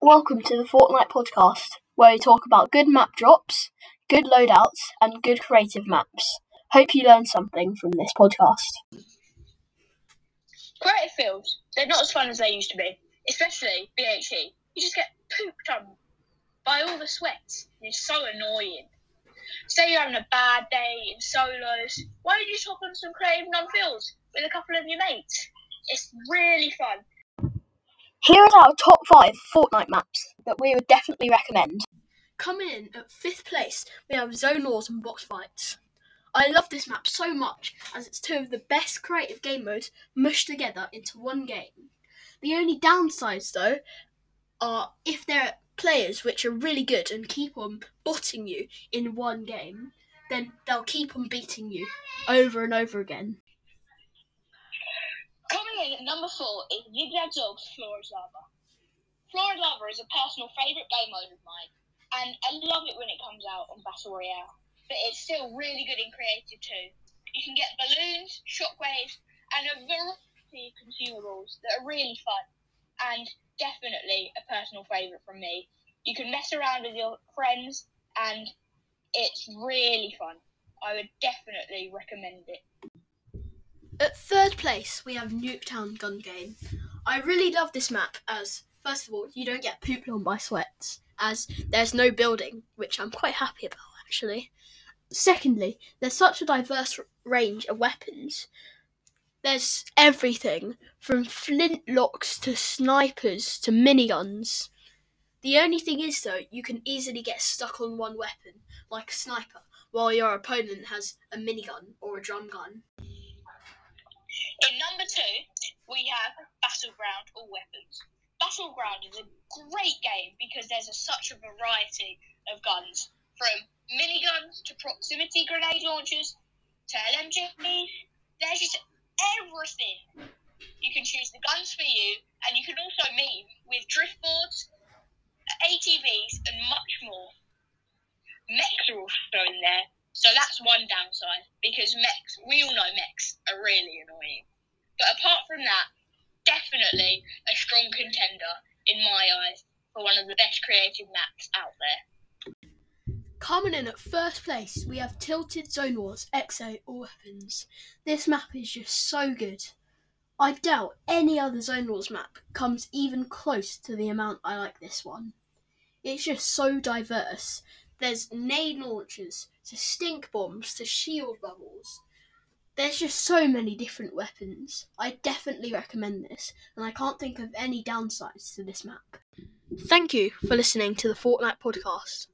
Welcome to the Fortnite podcast, where we talk about good map drops, good loadouts, and good creative maps. Hope you learn something from this podcast. Creative fields, they're not as fun as they used to be, especially BHE. You just get pooped on by all the sweats. It's so annoying. Say you're having a bad day in solos, why don't you talk on some creative non-fields with a couple of your mates? It's really fun. Here is our top five Fortnite maps that we would definitely recommend. Coming in at fifth place, we have Zone Wars and Box Fights. I love this map so much as it's two of the best creative game modes mushed together into one game. The only downsides, though, are if there are players which are really good and keep on botting you in one game, then they'll keep on beating you over and over again. Number four is Zigzag Zog's Floor is Lava. Floor is Lava is a personal favourite game mode of mine, and I love it when it comes out on Battle Royale. But it's still really good in creative too. You can get balloons, shockwaves, and a variety of consumables that are really fun, and definitely a personal favourite from me. You can mess around with your friends, and it's really fun. I would definitely recommend it. At third place, we have Nuketown Gun Game. I really love this map as, first of all, you don't get pooped on by sweats, as there's no building, which I'm quite happy about actually. Secondly, there's such a diverse range of weapons. There's everything from flintlocks to snipers to miniguns. The only thing is, though, you can easily get stuck on one weapon, like a sniper, while your opponent has a minigun or a drum gun. In number two, we have Battleground All Weapons. Battleground is a great game because there's a, such a variety of guns, from miniguns to proximity grenade launchers to LMGs. There's just everything. You can choose the guns for you, and you can also meme with driftboards, ATVs, and much more. Mechs are also in there, so that's one downside because mechs, we all know mechs are really annoying. But apart from that, definitely a strong contender in my eyes for one of the best creative maps out there. Coming in at first place, we have Tilted Zone Wars XA All Weapons. This map is just so good. I doubt any other Zone Wars map comes even close to the amount I like this one. It's just so diverse. There's nade launchers to stink bombs to shield bubbles. There's just so many different weapons. I definitely recommend this, and I can't think of any downsides to this map. Thank you for listening to the Fortnite podcast.